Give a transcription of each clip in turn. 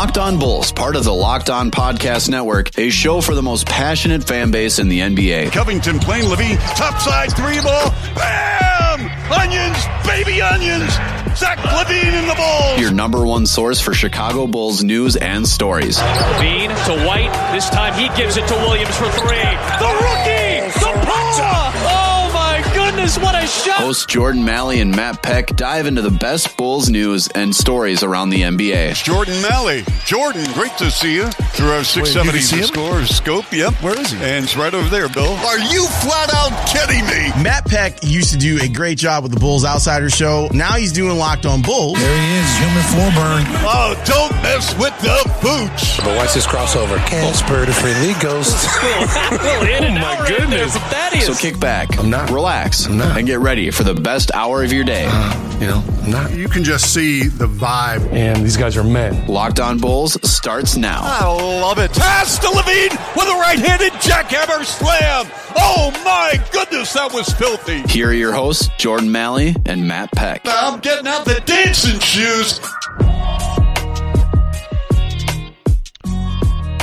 Locked On Bulls, part of the Locked On Podcast Network, a show for the most passionate fan base in the NBA. Covington playing LaVine, topside three ball, bam! Onions, baby onions! Zach LaVine in the ball. Your number one source for Chicago Bulls news and stories. LaVine to White. This time he gives it to Williams for three. The rookie! Goodness, what a shot! Hosts Jordan Malley and Matt Peck dive into the best Bulls news and stories around the NBA. Jordan Malley. Jordan, great to see you through our 670 see him? score scope. Yep. Where is he? And it's right over there, Bill. Are you flat out kidding me? Matt Peck used to do a great job with the Bulls Outsider Show. Now he's doing Locked On Bulls. There he is, human forburn. Oh, don't mess with the boots. But watch this crossover. Casper the friendly ghost. Little in and out right there. So kick back, I'm not. relax, I'm not. and get ready for the best hour of your day. Uh, you know, I'm not. You can just see the vibe. And these guys are men. Locked On Bulls starts now. I love it. Pass to LaVine with a right-handed jackhammer slam. Oh my goodness, that was filthy. Here are your hosts, Jordan Malley and Matt Peck. I'm getting out the dancing shoes.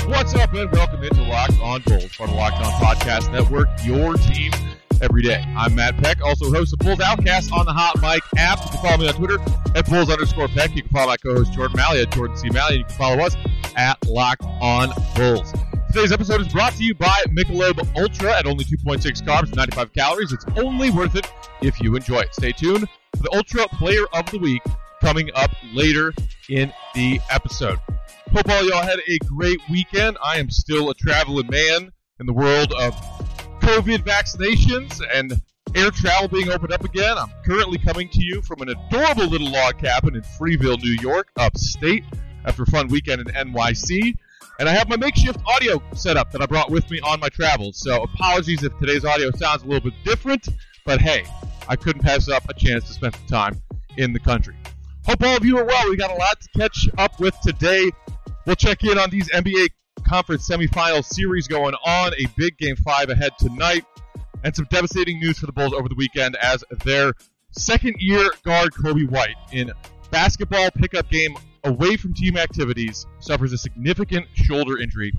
What's up, and welcome into Locked On Bulls, part of the Locked On Podcast Network, your team every day. I'm Matt Peck, also host of Bulls Outcast on the Hot Mic app. You can follow me on Twitter at Bulls underscore Peck. You can follow my co-host Jordan Malley at Jordan C. Malley. You can follow us at Locked On Bulls. Today's episode is brought to you by Michelob Ultra at only 2.6 carbs, 95 calories. It's only worth it if you enjoy it. Stay tuned for the Ultra Player of the Week coming up later in the episode. Hope all y'all had a great weekend. I am still a traveling man in the world of COVID vaccinations and air travel being opened up again. I'm currently coming to you from an adorable little log cabin in Freeville, New York, upstate, after a fun weekend in NYC. And I have my makeshift audio setup that I brought with me on my travels. So apologies if today's audio sounds a little bit different, but hey, I couldn't pass up a chance to spend some time in the country. Hope all of you are well. We got a lot to catch up with today. We'll check in on these NBA conference semifinal series going on. A big game five ahead tonight, and some devastating news for the Bulls over the weekend as their second year guard Coby White in basketball pickup game away from team activities suffers a significant shoulder injury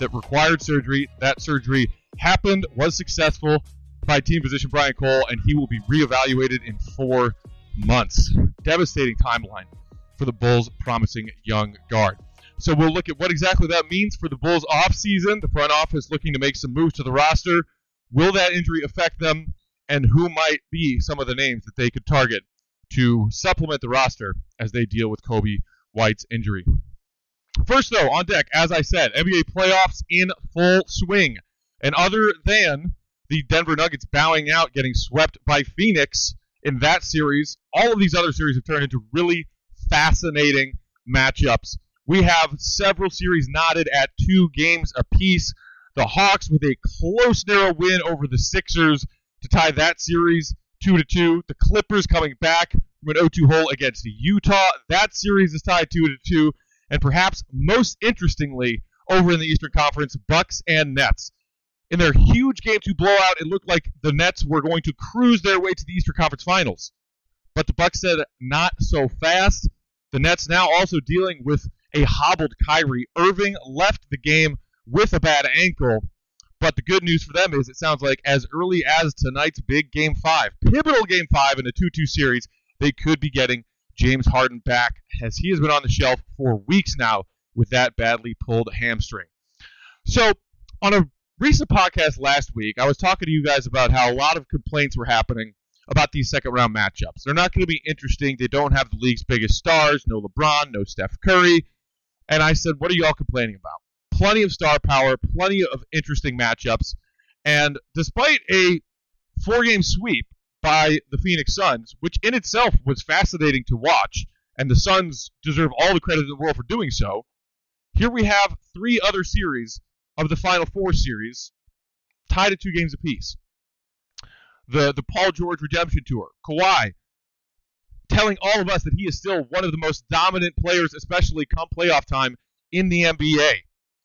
that required surgery. That surgery happened, was successful by team physician Brian Cole, and he will be reevaluated in four months. Devastating timeline for the Bulls' promising young guard. So we'll look at what exactly that means for the Bulls offseason. The front office looking to make some moves to the roster. Will that injury affect them? And who might be some of the names that they could target to supplement the roster as they deal with Coby White's injury? First, though, on deck, as I said, NBA playoffs in full swing. And other than the Denver Nuggets bowing out, getting swept by Phoenix in that series, all of these other series have turned into really fascinating matchups. We have several series knotted at two games apiece. The Hawks with a close, narrow win over the Sixers to tie that series two to two. The Clippers coming back from an 0-2 hole against Utah. That series is tied two to two. And perhaps most interestingly, over in the Eastern Conference, Bucks and Nets. In their huge game two blowout, it looked like the Nets were going to cruise their way to the Eastern Conference Finals. But the Bucks said not so fast. The Nets now also dealing with a hobbled Kyrie. Irving left the game with a bad ankle. But the good news for them is it sounds like as early as tonight's big game five, pivotal game five in a 2 2 series, they could be getting James Harden back as he has been on the shelf for weeks now with that badly pulled hamstring. So, on a recent podcast last week, I was talking to you guys about how a lot of complaints were happening about these second round matchups. They're not going to be interesting. They don't have the league's biggest stars, no LeBron, no Steph Curry. And I said, what are y'all complaining about? Plenty of star power, plenty of interesting matchups. And despite a four game sweep by the Phoenix Suns, which in itself was fascinating to watch, and the Suns deserve all the credit in the world for doing so, here we have three other series of the Final Four series tied at two games apiece. The, the Paul George Redemption Tour, Kawhi telling all of us that he is still one of the most dominant players, especially come playoff time in the NBA.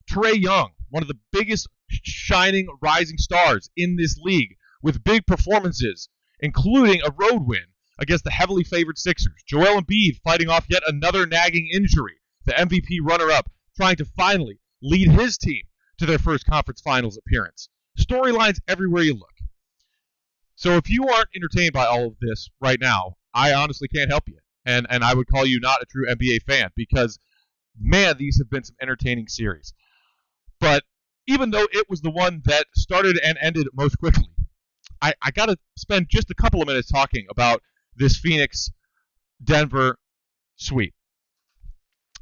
Trae Young, one of the biggest shining rising stars in this league, with big performances, including a road win against the heavily favored Sixers. Joel Embiid fighting off yet another nagging injury. the MVP runner up, trying to finally lead his team to their first conference finals appearance. Storylines everywhere you look. So if you aren't entertained by all of this right now, I honestly can't help you. And and I would call you not a true NBA fan because man, these have been some entertaining series. But even though it was the one that started and ended most quickly, I, I got to spend just a couple of minutes talking about this Phoenix Denver sweep.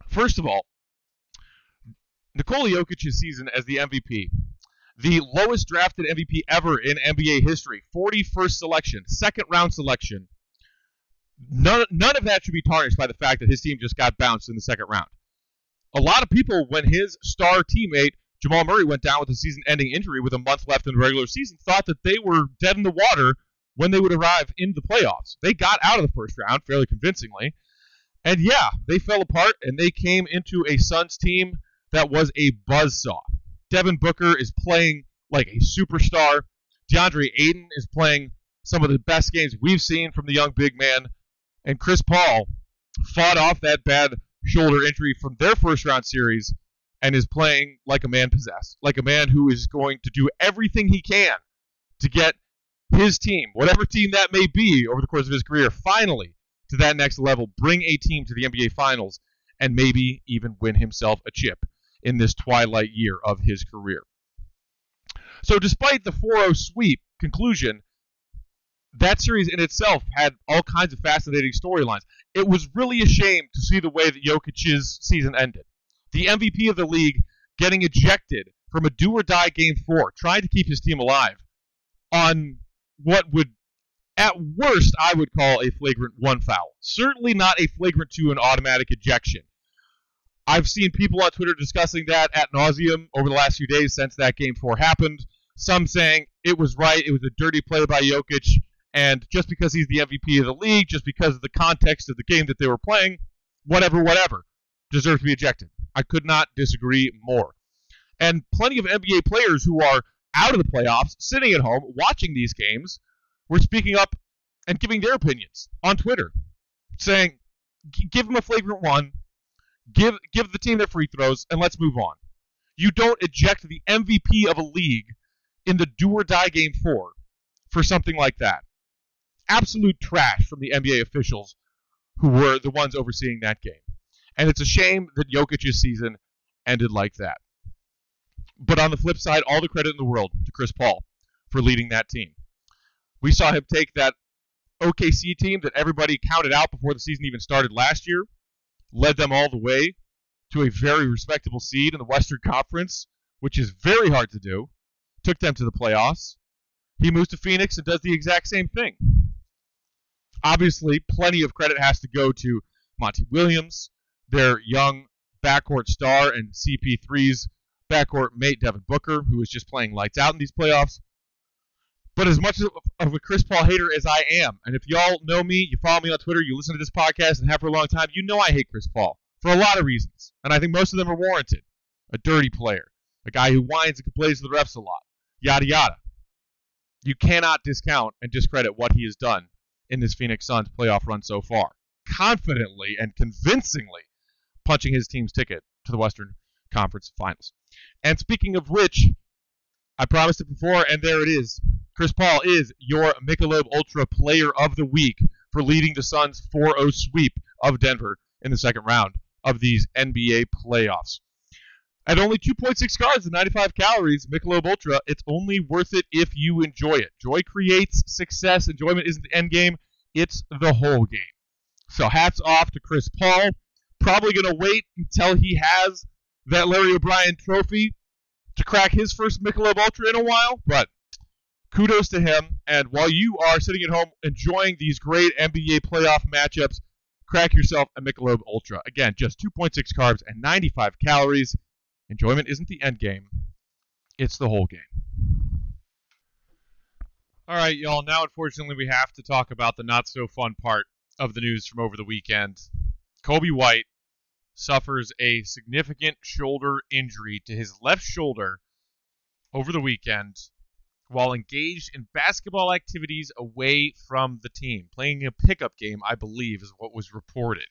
First of all, Nikola Jokic's season as the MVP, the lowest drafted MVP ever in NBA history, 41st selection, second round selection. None, none of that should be tarnished by the fact that his team just got bounced in the second round. A lot of people, when his star teammate Jamal Murray went down with a season ending injury with a month left in the regular season, thought that they were dead in the water when they would arrive in the playoffs. They got out of the first round fairly convincingly. And yeah, they fell apart and they came into a Suns team that was a buzzsaw. Devin Booker is playing like a superstar. DeAndre Ayton is playing some of the best games we've seen from the young big man. And Chris Paul fought off that bad shoulder injury from their first round series and is playing like a man possessed, like a man who is going to do everything he can to get his team, whatever team that may be over the course of his career, finally to that next level, bring a team to the NBA Finals, and maybe even win himself a chip in this twilight year of his career. So, despite the 4 0 sweep conclusion, that series in itself had all kinds of fascinating storylines. It was really a shame to see the way that Jokic's season ended the MVP of the league, getting ejected from a do or die game four, trying to keep his team alive on what would, at worst, I would call a flagrant one foul. Certainly not a flagrant two and automatic ejection. I've seen people on Twitter discussing that at nauseum over the last few days since that game four happened. Some saying it was right, it was a dirty play by Jokic, and just because he's the MVP of the league, just because of the context of the game that they were playing, whatever, whatever, deserves to be ejected. I could not disagree more. And plenty of NBA players who are out of the playoffs, sitting at home, watching these games, were speaking up and giving their opinions on Twitter, saying, give them a flagrant one, give give the team their free throws, and let's move on. You don't eject the MVP of a league in the do or die game four for something like that. Absolute trash from the NBA officials who were the ones overseeing that game. And it's a shame that Jokic's season ended like that. But on the flip side, all the credit in the world to Chris Paul for leading that team. We saw him take that OKC team that everybody counted out before the season even started last year, led them all the way to a very respectable seed in the Western Conference, which is very hard to do, took them to the playoffs. He moves to Phoenix and does the exact same thing. Obviously, plenty of credit has to go to Monty Williams, their young backcourt star and CP3's backcourt mate Devin Booker, who is just playing lights out in these playoffs. But as much of a Chris Paul hater as I am, and if y'all know me, you follow me on Twitter, you listen to this podcast and have for a long time, you know I hate Chris Paul for a lot of reasons, and I think most of them are warranted. A dirty player, a guy who whines and complains to the refs a lot, yada yada. You cannot discount and discredit what he has done in this Phoenix Suns playoff run so far. Confidently and convincingly punching his team's ticket to the Western Conference Finals. And speaking of which, I promised it before, and there it is. Chris Paul is your Michelob Ultra Player of the Week for leading the Suns 4-0 sweep of Denver in the second round of these NBA playoffs. At only 2.6 carbs and 95 calories, Michelob Ultra, it's only worth it if you enjoy it. Joy creates success. Enjoyment isn't the end game, it's the whole game. So hats off to Chris Paul probably going to wait until he has that Larry O'Brien trophy to crack his first Michelob Ultra in a while. But kudos to him. And while you are sitting at home enjoying these great NBA playoff matchups, crack yourself a Michelob Ultra. Again, just 2.6 carbs and 95 calories. Enjoyment isn't the end game, it's the whole game. All right, y'all. Now, unfortunately, we have to talk about the not so fun part of the news from over the weekend. Coby White suffers a significant shoulder injury to his left shoulder over the weekend while engaged in basketball activities away from the team, playing a pickup game, I believe, is what was reported.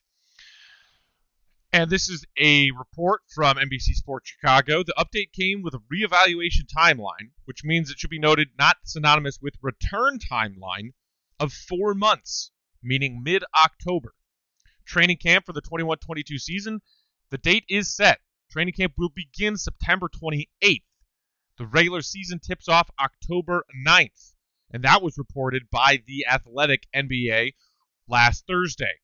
And this is a report from NBC Sports Chicago. The update came with a reevaluation timeline, which means it should be noted not synonymous with return timeline of four months, meaning mid October. Training camp for the 21 22 season, the date is set. Training camp will begin September 28th. The regular season tips off October 9th, and that was reported by the Athletic NBA last Thursday.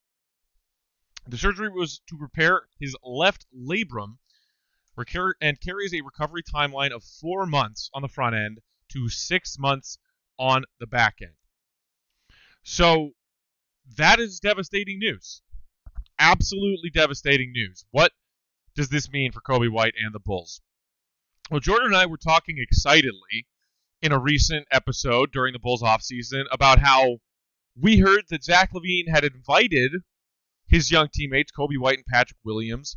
The surgery was to repair his left labrum and carries a recovery timeline of four months on the front end to six months on the back end. So that is devastating news. Absolutely devastating news. What does this mean for Coby White and the Bulls? Well, Jordan and I were talking excitedly in a recent episode during the Bulls offseason about how we heard that Zach LaVine had invited his young teammates, Coby White and Patrick Williams,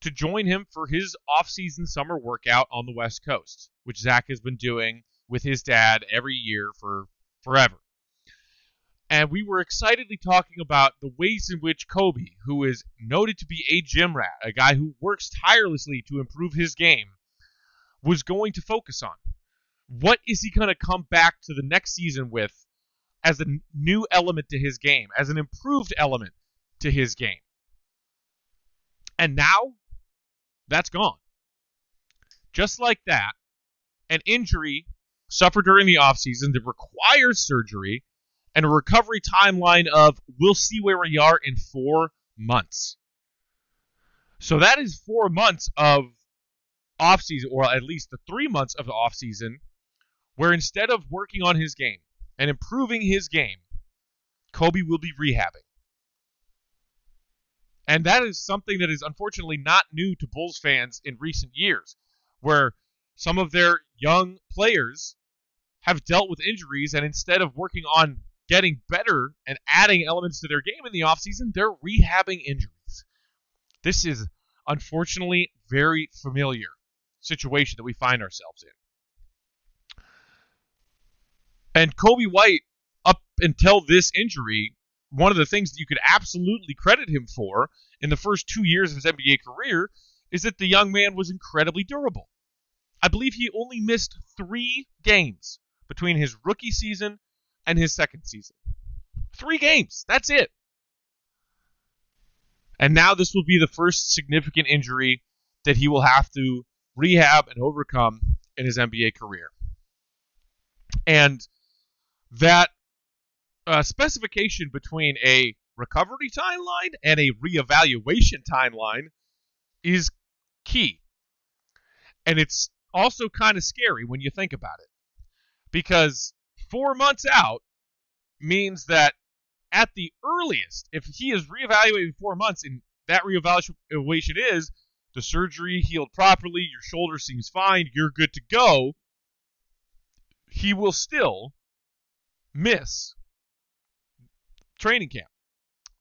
to join him for his offseason summer workout on the West Coast, which Zach has been doing with his dad every year for forever. And we were excitedly talking about the ways in which Coby, who is noted to be a gym rat, a guy who works tirelessly to improve his game, was going to focus on. What is he going to come back to the next season with as a new element to his game, as an improved element to his game? And now, that's gone. Just like that, an injury suffered during the offseason that requires surgery and a recovery timeline of we'll see where we are in four months. So that is four months of offseason, or at least the three months of the offseason, where instead of working on his game and improving his game, Coby will be rehabbing. And that is something that is unfortunately not new to Bulls fans in recent years, where some of their young players have dealt with injuries and instead of working on getting better and adding elements to their game in the offseason, they're rehabbing injuries. This is unfortunately very familiar situation that we find ourselves in. And Coby White, up until this injury, one of the things that you could absolutely credit him for in the first two years of his NBA career is that the young man was incredibly durable. I believe he only missed three games between his rookie season and his second season. Three games. That's it. And now this will be the first significant injury that he will have to rehab and overcome in his NBA career. And that uh, specification between a recovery timeline and a reevaluation timeline is key. And it's also kind of scary when you think about it. Because four months out means that at the earliest, if he is reevaluated in four months, and that reevaluation is the surgery healed properly, your shoulder seems fine, you're good to go, he will still miss training camp.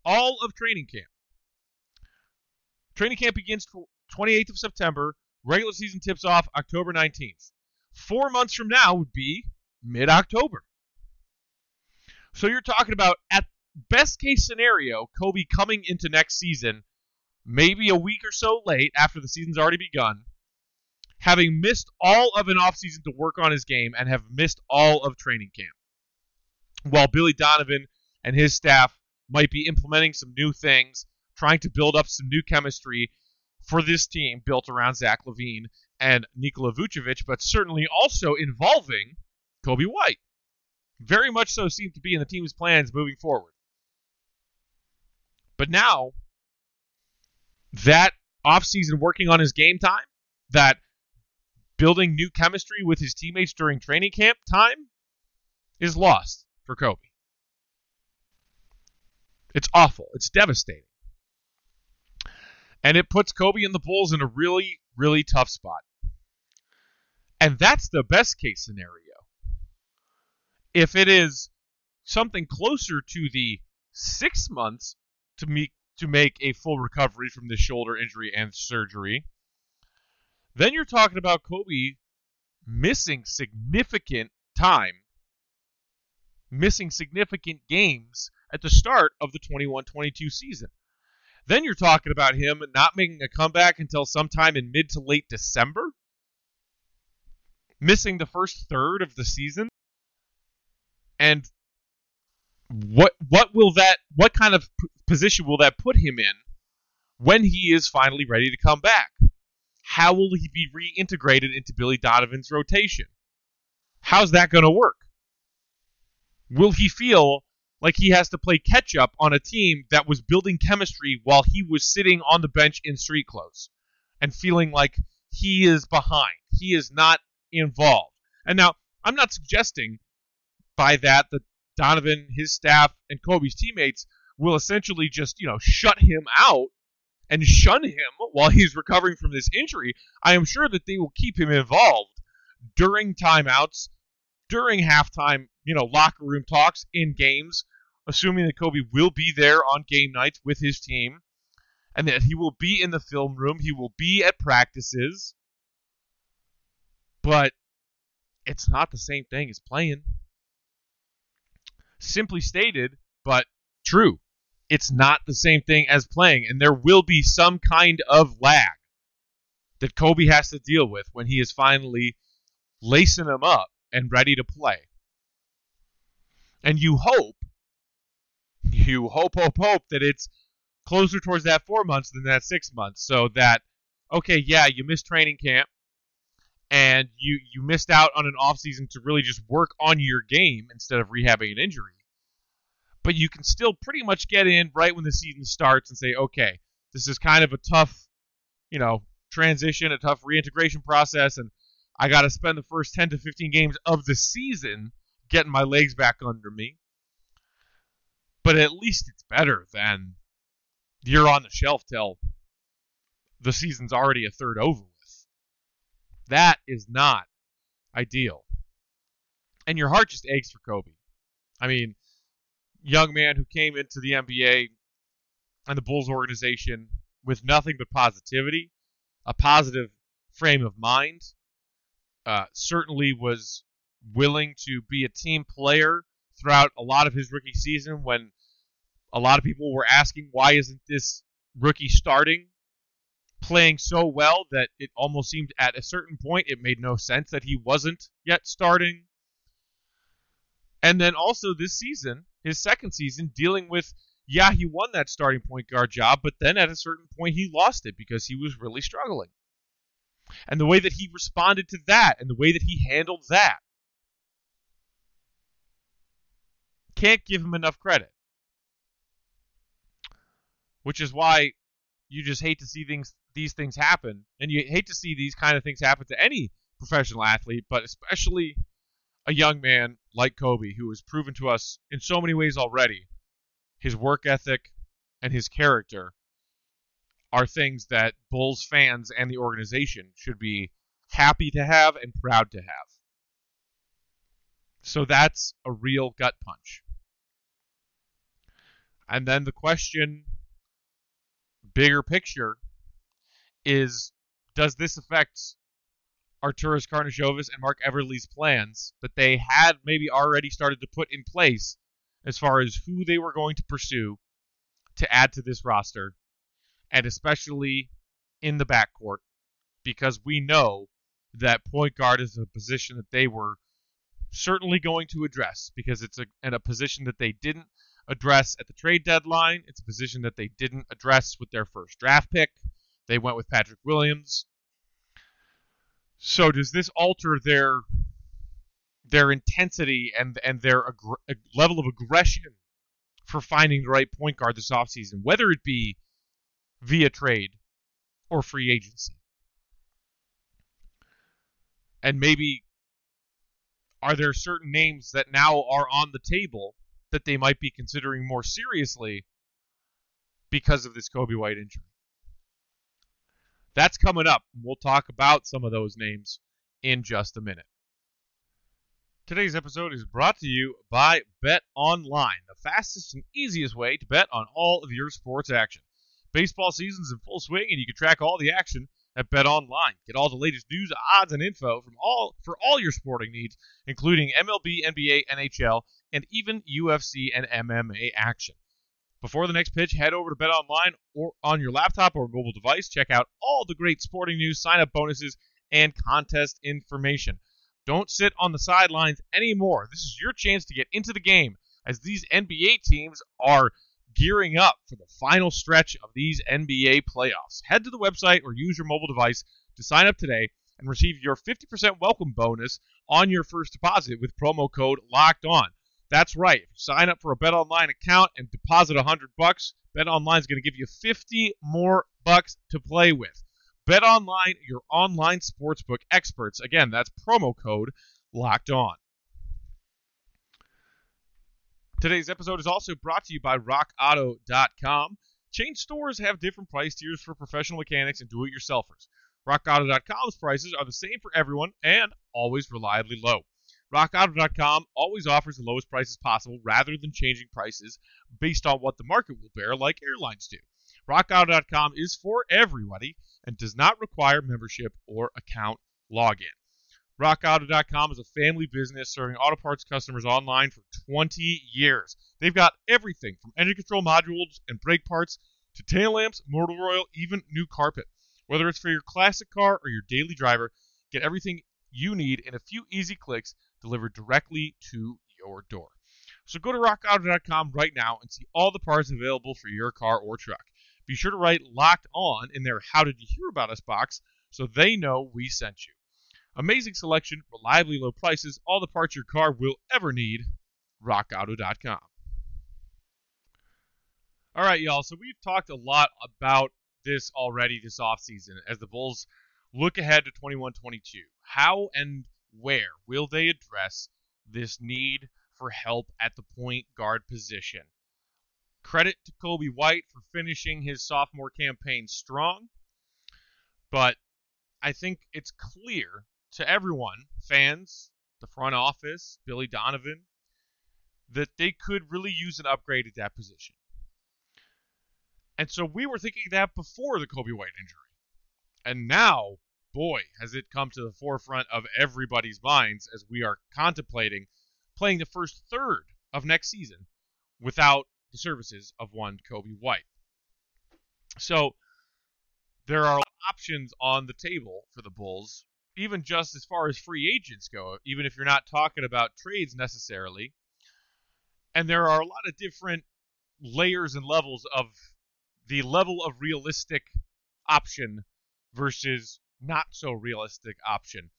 All of training camp. Training camp begins 28th of September. Regular season tips off October 19th. Four months from now would be mid October. So you're talking about at best case scenario, Coby coming into next season, maybe a week or so late after the season's already begun, having missed all of an offseason to work on his game and have missed all of training camp. While Billy Donovan and his staff might be implementing some new things, trying to build up some new chemistry for this team built around Zach LaVine and Nikola Vucevic, but certainly also involving Coby White. Very much so seemed to be in the team's plans moving forward. But now, that offseason working on his game time, that building new chemistry with his teammates during training camp time, is lost for Coby. It's awful. It's devastating. And it puts Coby and the Bulls in a really, really tough spot. And that's the best case scenario. If it is something closer to the six months to make to make a full recovery from this shoulder injury and surgery, then you're talking about Coby missing significant time, missing significant games at the start of the 21-22 season. Then you're talking about him not making a comeback until sometime in mid to late December, missing the first third of the season. And what what will that what kind of position will that put him in when he is finally ready to come back? How will he be reintegrated into Billy Donovan's rotation? How's that going to work? Will he feel like he has to play catch up on a team that was building chemistry while he was sitting on the bench in street clothes and feeling like he is behind? He is not involved. And now, I'm not suggesting by that that Donovan, his staff, and Coby's teammates will essentially just, you know, shut him out and shun him while he's recovering from this injury. I am sure that they will keep him involved during timeouts, during halftime, you know, locker room talks in games, assuming that Coby will be there on game nights with his team and that he will be in the film room, he will be at practices. But it's not the same thing as playing. Simply stated, but true. It's not the same thing as playing, and there will be some kind of lag that Coby has to deal with when he is finally lacing him up and ready to play. And you hope, you hope, hope, hope that it's closer towards that four months than that six months, so that okay, yeah, you missed training camp, and you you missed out on an off season to really just work on your game instead of rehabbing an injury. But you can still pretty much get in right when the season starts and say, okay, this is kind of a tough, you know, transition, a tough reintegration process, and I got to spend the first 10 to 15 games of the season getting my legs back under me. But at least it's better than you're on the shelf till the season's already a third over with. That is not ideal. And your heart just aches for Coby. I mean, young man who came into the NBA and the Bulls organization with nothing but positivity, a positive frame of mind, uh, certainly was willing to be a team player throughout a lot of his rookie season when a lot of people were asking why isn't this rookie starting playing so well that it almost seemed at a certain point it made no sense that he wasn't yet starting? And then also this season his second season dealing with yeah he won that starting point guard job but then at a certain point he lost it because he was really struggling and the way that he responded to that and the way that he handled that can't give him enough credit. Which is why you just hate to see things these things happen and you hate to see these kind of things happen to any professional athlete, but especially a young man like Coby who has proven to us in so many ways already his work ethic and his character are things that Bulls fans and the organization should be happy to have and proud to have. So that's a real gut punch. And then the question, bigger picture, is does this affect Arturas Karnisovas and Marc Eversley's plans that they had maybe already started to put in place as far as who they were going to pursue to add to this roster, and especially in the backcourt, because we know that point guard is a position that they were certainly going to address because it's a, in a position that they didn't address at the trade deadline. It's a position that they didn't address with their first draft pick. They went with Patrick Williams. So does this alter their their intensity and and their ag- level of aggression for finding the right point guard this offseason, whether it be via trade or free agency? And maybe are there certain names that now are on the table that they might be considering more seriously because of this Coby White injury? That's coming up. We'll talk about some of those names in just a minute. Today's episode is brought to you by Bet Online, the fastest and easiest way to bet on all of your sports action. Baseball season's in full swing, and you can track all the action at Bet Online. Get all the latest news, odds, and info from all for all your sporting needs, including MLB, NBA, NHL, and even UFC and MMA action. Before the next pitch, head over to Bet Online or on your laptop or mobile device. Check out all the great sporting news, sign up bonuses, and contest information. Don't sit on the sidelines anymore. This is your chance to get into the game as these NBA teams are gearing up for the final stretch of these NBA playoffs. Head to the website or use your mobile device to sign up today and receive your 50% welcome bonus on your first deposit with promo code locked on. That's right. If you sign up for a Bet Online account and deposit 100 bucks, Bet Online is going to give you 50 more bucks to play with. Bet Online, your online sportsbook experts. Again, that's promo code locked on. Today's episode is also brought to you by RockAuto.com. Chain stores have different price tiers for professional mechanics and do-it-yourselfers. RockAuto.com's prices are the same for everyone and always reliably low. RockAuto.com always offers the lowest prices possible rather than changing prices based on what the market will bear, like airlines do. RockAuto.com is for everybody and does not require membership or account login. RockAuto.com is a family business serving auto parts customers online for 20 years. They've got everything from engine control modules and brake parts to tail lamps, motor oil, even new carpet. Whether it's for your classic car or your daily driver, get everything you need in a few easy clicks delivered directly to your door. So go to rockauto.com right now and see all the parts available for your car or truck. Be sure to write locked on in their How Did You Hear About Us box so they know we sent you. Amazing selection, reliably low prices, all the parts your car will ever need. RockAuto.com. All right, y'all. So we've talked a lot about this already this offseason as the Bulls look ahead to 21 22. How and where will they address this need for help at the point guard position? Credit to Coby White for finishing his sophomore campaign strong, but I think it's clear to everyone, fans, the front office, Billy Donovan, that they could really use an upgrade at that position. And so we were thinking that before the Coby White injury. And now, boy, has it come to the forefront of everybody's minds as we are contemplating playing the first third of next season without the services of one Coby White. So there are options on the table for the Bulls, even just as far as free agents go, even if you're not talking about trades necessarily. And there are a lot of different layers and levels of the level of realistic option versus not so realistic option.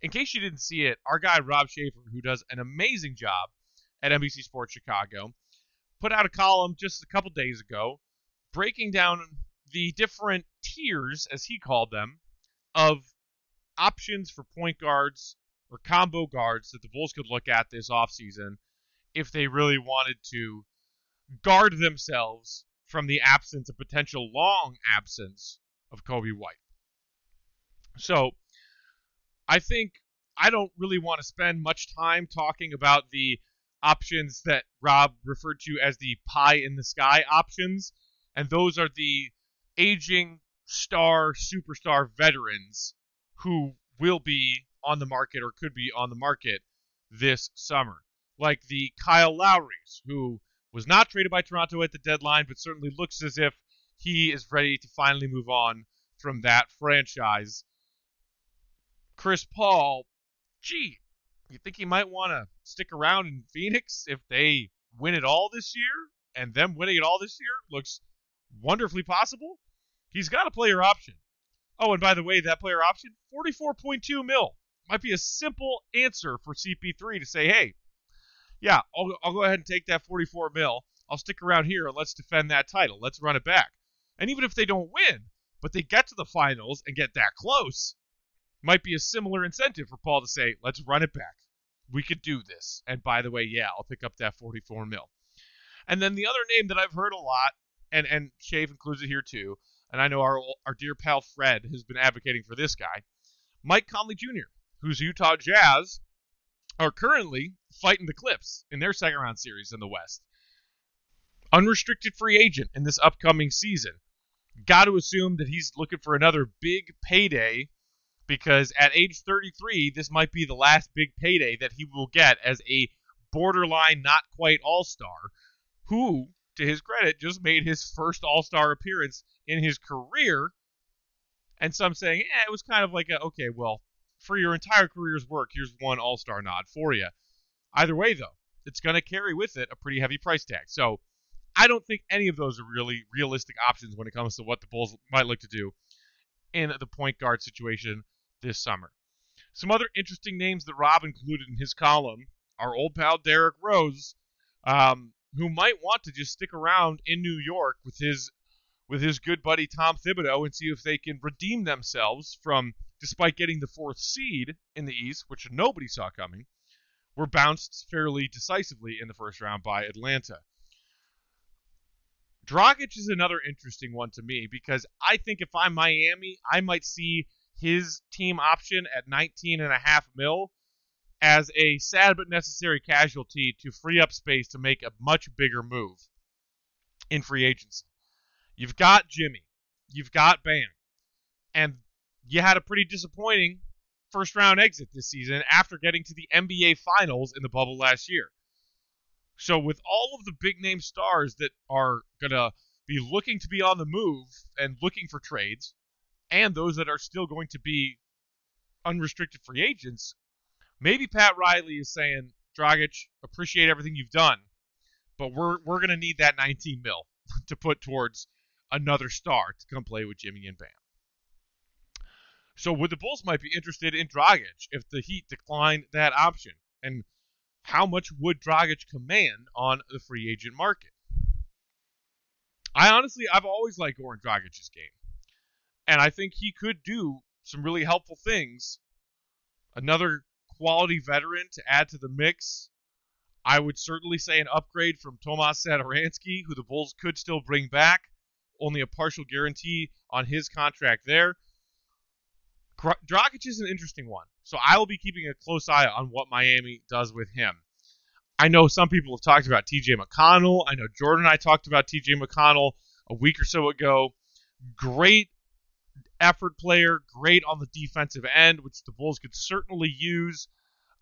In case you didn't see it, our guy Rob Schaefer, who does an amazing job at NBC Sports Chicago, put out a column just a couple days ago breaking down the different tiers, as he called them, of options for point guards or combo guards that the Bulls could look at this offseason if they really wanted to guard themselves from the absence, a potential long absence of Coby White. So I think I don't really want to spend much time talking about the options that Rob referred to as the pie in the sky options, and those are the aging star superstar veterans who will be on the market or could be on the market this summer, like the Kyle Lowrys, who was not traded by Toronto at the deadline, but certainly looks as if he is ready to finally move on from that franchise. Chris Paul, gee, you think he might want to stick around in Phoenix if they win it all this year? And them winning it all this year looks wonderfully possible. He's got a player option. Oh, and by the way, that player option, 44.2 mil. Might be a simple answer for CP3 to say, hey, yeah, I'll, I'll go ahead and take that 44 mil. I'll stick around here and let's defend that title. Let's run it back. And even if they don't win, but they get to the finals and get that close, might be a similar incentive for Paul to say, let's run it back. We could do this. And by the way, yeah, I'll pick up that 44 mil. And then the other name that I've heard a lot, and and Shave includes it here too, and I know our our dear pal Fred has been advocating for this guy, Mike Conley Jr., whose Utah Jazz are currently fighting the Clips in their second round series in the West. Unrestricted free agent in this upcoming season. Got to assume that he's looking for another big payday because at age 33, this might be the last big payday that he will get as a borderline, not quite all star, who to his credit, just made his first All Star appearance in his career. And some saying, eh, it was kind of like a, okay, well, for your entire career's work, here's one All Star nod for you. Either way, though, it's going to carry with it a pretty heavy price tag. So I don't think any of those are really realistic options when it comes to what the Bulls might look to do in the point guard situation this summer. Some other interesting names that Rob included in his column are old pal Derrick Rose, um, who might want to just stick around in New York with his with his good buddy Tom Thibodeau and see if they can redeem themselves from, despite getting the fourth seed in the East, which nobody saw coming, were bounced fairly decisively in the first round by Atlanta. Dragic is another interesting one to me because I think if I'm Miami, I might see his team option at 19 and a half mil as a sad but necessary casualty to free up space to make a much bigger move in free agency. You've got Jimmy, you've got Bam, and you had a pretty disappointing first round exit this season after getting to the NBA Finals in the bubble last year. So, with all of the big name stars that are going to be looking to be on the move and looking for trades, and those that are still going to be unrestricted free agents, maybe Pat Riley is saying, Dragic, appreciate everything you've done, but we're we're going to need that 19 mil to put towards another star to come play with Jimmy and Bam. So would the Bulls might be interested in Dragic if the Heat decline that option? And how much would Dragic command on the free agent market? I honestly, I've always liked Goran Dragic's game. And I think he could do some really helpful things. Another quality veteran to add to the mix. I would certainly say an upgrade from Tomas Satoransky, who the Bulls could still bring back. Only a partial guarantee on his contract there. Dragic is an interesting one. So I will be keeping a close eye on what Miami does with him. I know some people have talked about TJ McConnell. I know Jordan and I talked about TJ McConnell a week or so ago. Great effort player, great on the defensive end, which the Bulls could certainly use.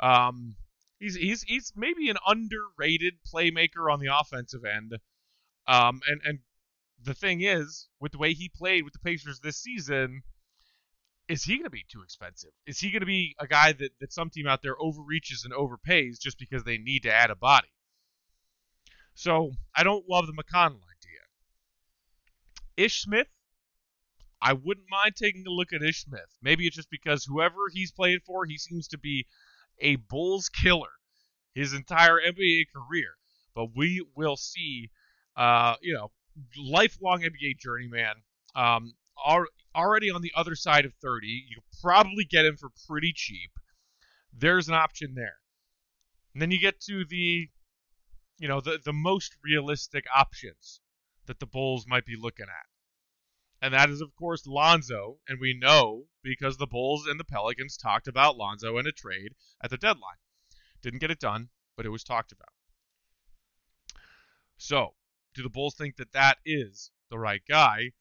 Um, he's he's he's maybe an underrated playmaker on the offensive end. Um, and and the thing is, with the way he played with the Pacers this season, is he going to be too expensive? Is he going to be a guy that, that some team out there overreaches and overpays just because they need to add a body? So I don't love the McConnell idea. Ish Smith, I wouldn't mind taking a look at Ish Smith. Maybe it's just because whoever he's playing for, he seems to be a Bulls killer his entire NBA career. But we will see, uh, you know, lifelong NBA journeyman. Um, already on the other side of 30. You can probably get him for pretty cheap. There's an option there. And then you get to the you know, the the most realistic options that the Bulls might be looking at. And that is of course Lonzo, and we know because the Bulls and the Pelicans talked about Lonzo in a trade at the deadline. Didn't get it done, but it was talked about. So, do the Bulls think that that is the right guy?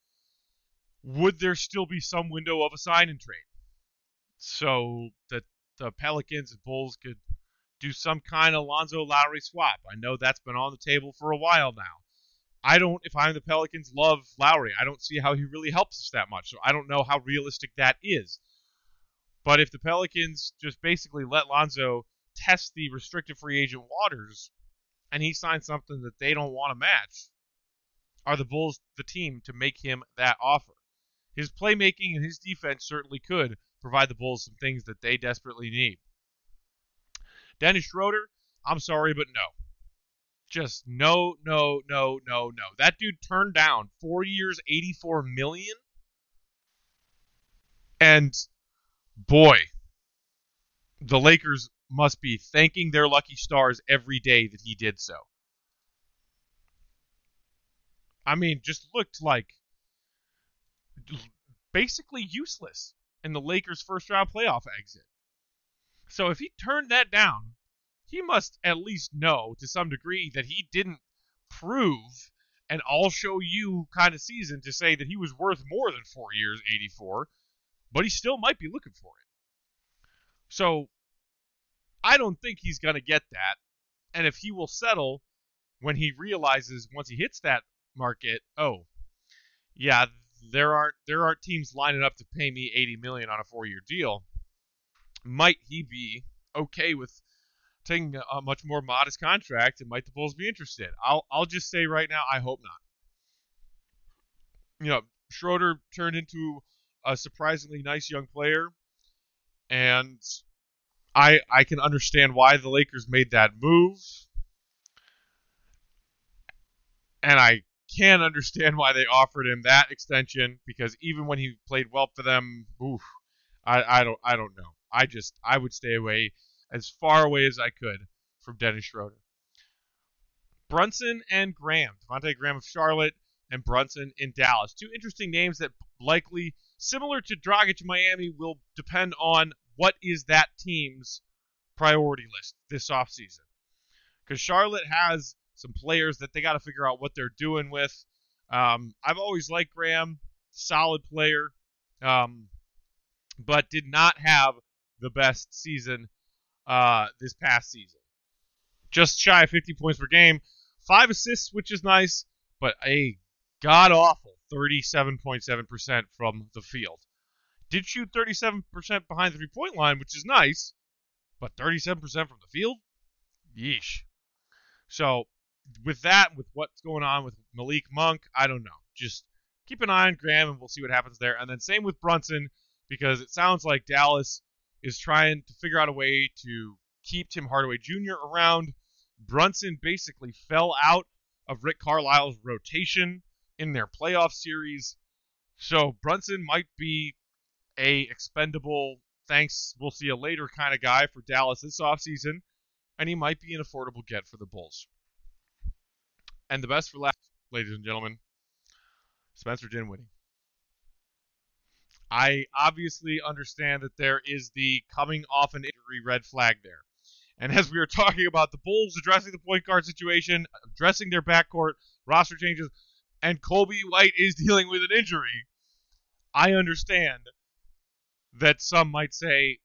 would there still be some window of a sign and trade so that the Pelicans and Bulls could do some kind of Lonzo Lowry swap? I know that's been on the table for a while now. I don't, if I'm the Pelicans, love Lowry. I don't see how he really helps us that much. So I don't know how realistic that is. But if the Pelicans just basically let Lonzo test the restricted free agent waters and he signs something that they don't want to match, are the Bulls the team to make him that offer? his playmaking and his defense certainly could provide the Bulls some things that they desperately need. Dennis Schroeder, I'm sorry, but no. Just no, no, no, no, no. That dude turned down four years, 84 million. And boy, the Lakers must be thanking their lucky stars every day that he did so. I mean, just looked like basically useless in the Lakers' first round playoff exit. So if he turned that down, he must at least know to some degree that he didn't prove an all show you kind of season to say that he was worth more than four years, 84, but he still might be looking for it. So I don't think he's going to get that. And if he will settle when he realizes once he hits that market, oh, yeah, there aren't there aren't teams lining up to pay me 80 million on a four-year deal. Might he be okay with taking a much more modest contract, and might the Bulls be interested? I'll I'll just say right now, I hope not. You know, Schroeder turned into a surprisingly nice young player, and I I can understand why the Lakers made that move, and I can understand why they offered him that extension because even when he played well for them, oof, I I don't I don't know. I just I would stay away as far away as I could from Dennis Schroeder. Brunson and Graham, Devonte' Graham of Charlotte and Brunson in Dallas. Two interesting names that likely, similar to Dragic Miami, will depend on what is that team's priority list this offseason. Because Charlotte has some players that they got to figure out what they're doing with. Um, I've always liked Graham, solid player, um, but did not have the best season uh, this past season. Just shy of 50 points per game, five assists, which is nice, but a god awful 37.7% from the field. Did shoot 37% behind the three point line, which is nice, but 37% from the field? Yeesh. So, with that, with what's going on with Malik Monk, I don't know. Just keep an eye on Graham and we'll see what happens there. And then same with Brunson, because it sounds like Dallas is trying to figure out a way to keep Tim Hardaway Jr. around. Brunson basically fell out of Rick Carlisle's rotation in their playoff series. So Brunson might be a expendable, thanks, we'll see a later kind of guy for Dallas this offseason, and he might be an affordable get for the Bulls. And the best for last, ladies and gentlemen, Spencer Dinwiddie. I obviously understand that there is the coming off an injury red flag there. And as we were talking about the Bulls addressing the point guard situation, addressing their backcourt roster changes, and Coby White is dealing with an injury, I understand that some might say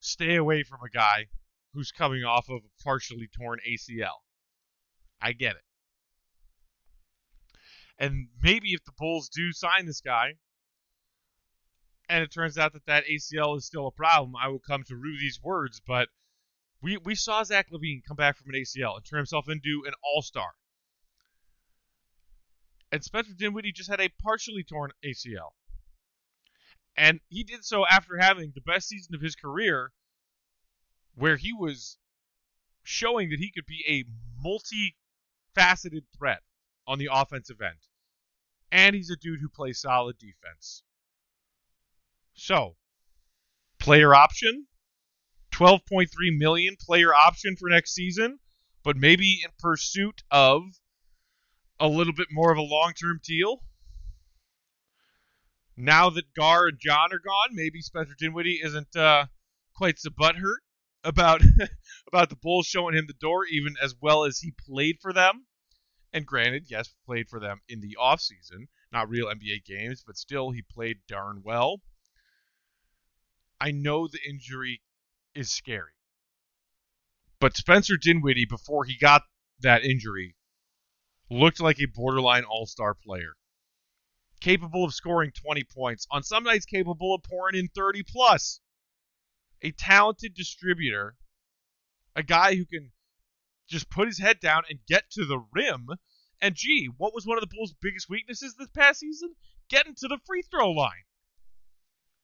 stay away from a guy who's coming off of a partially torn ACL. I get it. And maybe if the Bulls do sign this guy, and it turns out that that ACL is still a problem, I will come to rue these words. But we we saw Zach LaVine come back from an ACL and turn himself into an All Star, and Spencer Dinwiddie just had a partially torn ACL, and he did so after having the best season of his career, where he was showing that he could be a multi-faceted threat on the offensive end. And he's a dude who plays solid defense. So, player option, 12.3 million player option for next season, but maybe in pursuit of a little bit more of a long-term deal. Now that Gar and John are gone, maybe Spencer Dinwiddie isn't uh, quite so butthurt about about the Bulls showing him the door, even as well as he played for them. And granted, yes, played for them in the offseason, not real NBA games, but still he played darn well. I know the injury is scary. But Spencer Dinwiddie, before he got that injury, looked like a borderline all star player. Capable of scoring 20 points. On some nights, capable of pouring in 30 plus. A talented distributor. A guy who can just put his head down and get to the rim. And gee, what was one of the Bulls' biggest weaknesses this past season? Getting to the free throw line.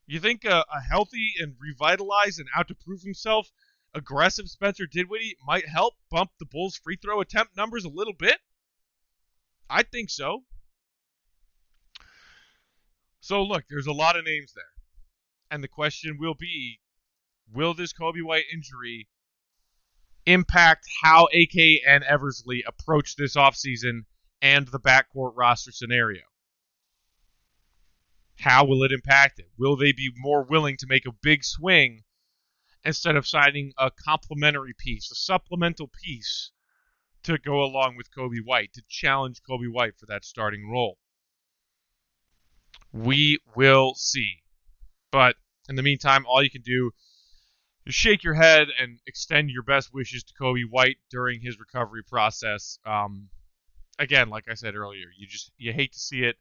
You think a, a healthy and revitalized and out to prove himself aggressive Spencer Dinwiddie might help bump the Bulls' free throw attempt numbers a little bit? I think so. So look, there's a lot of names there. And the question will be will this Coby White injury impact how AK and Eversley approach this offseason and the backcourt roster scenario? How will it impact it? Will they be more willing to make a big swing instead of signing a complementary piece, a supplemental piece to go along with Coby White, to challenge Coby White for that starting role? We will see. But in the meantime, all you can do is shake your head and extend your best wishes to Coby White during his recovery process. Um, again, like I said earlier, you just you hate to see it.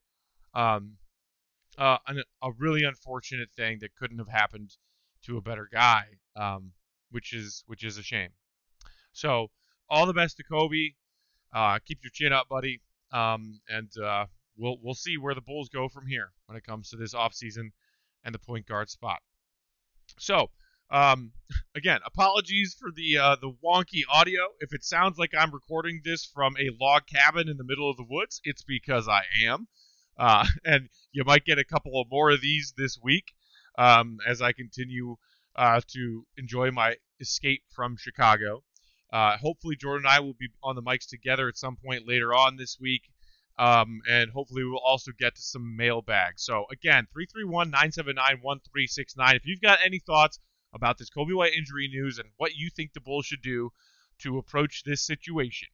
Um, uh, an, a really unfortunate thing that couldn't have happened to a better guy, um, which is which is a shame. So all the best to Coby. Uh, keep your chin up, buddy. Um, and uh, we'll we'll see where the Bulls go from here when it comes to this offseason and the point guard spot. So um, again, apologies for the uh, the wonky audio. If it sounds like I'm recording this from a log cabin in the middle of the woods, it's because I am. Uh, and you might get a couple of more of these this week um, as I continue uh, to enjoy my escape from Chicago. Uh, hopefully, Jordan and I will be on the mics together at some point later on this week. Um, and hopefully, we'll also get to some mailbag. So, again, 331 979 1369. If you've got any thoughts, about this Coby White injury news and what you think the Bulls should do to approach this situation,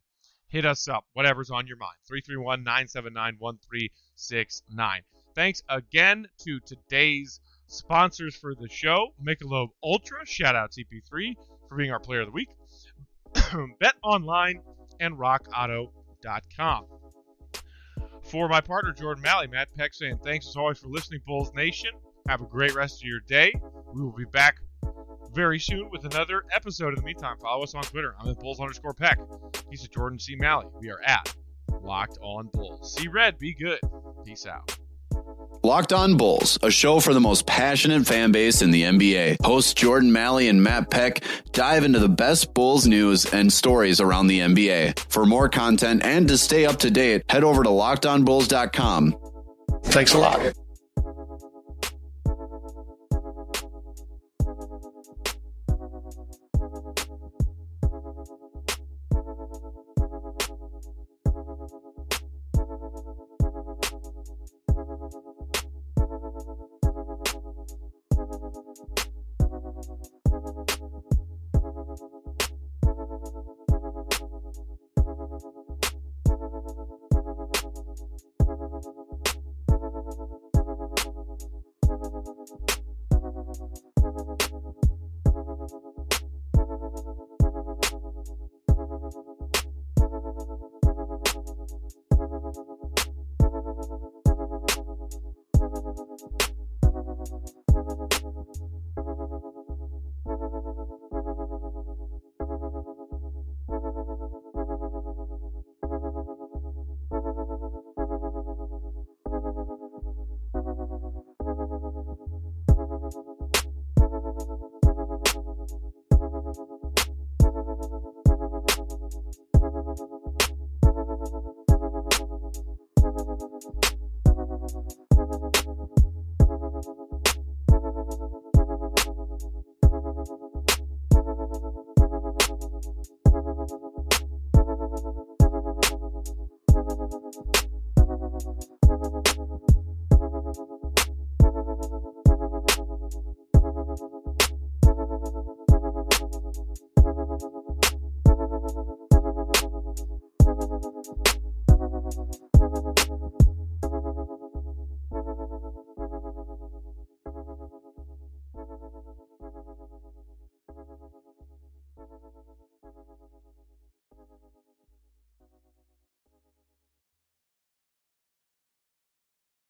hit us up, whatever's on your mind. 331 979 1369. Thanks again to today's sponsors for the show Michelob Ultra, shout out CP3 for being our player of the week, Bet Online, and RockAuto.com. For my partner Jordan Malley, Matt Peck saying thanks as always for listening, Bulls Nation. Have a great rest of your day. We will be back very soon with another episode. In the meantime, follow us on Twitter. I'm at Bulls underscore Peck. He's at Jordan C. Malley. We are at Locked On Bulls. See red, be good. Peace out. Locked On Bulls, a show for the most passionate fan base in the NBA. Hosts Jordan Malley and Matt Peck dive into the best Bulls news and stories around the NBA. For more content and to stay up to date, head over to lockedonbulls.com. Thanks a lot.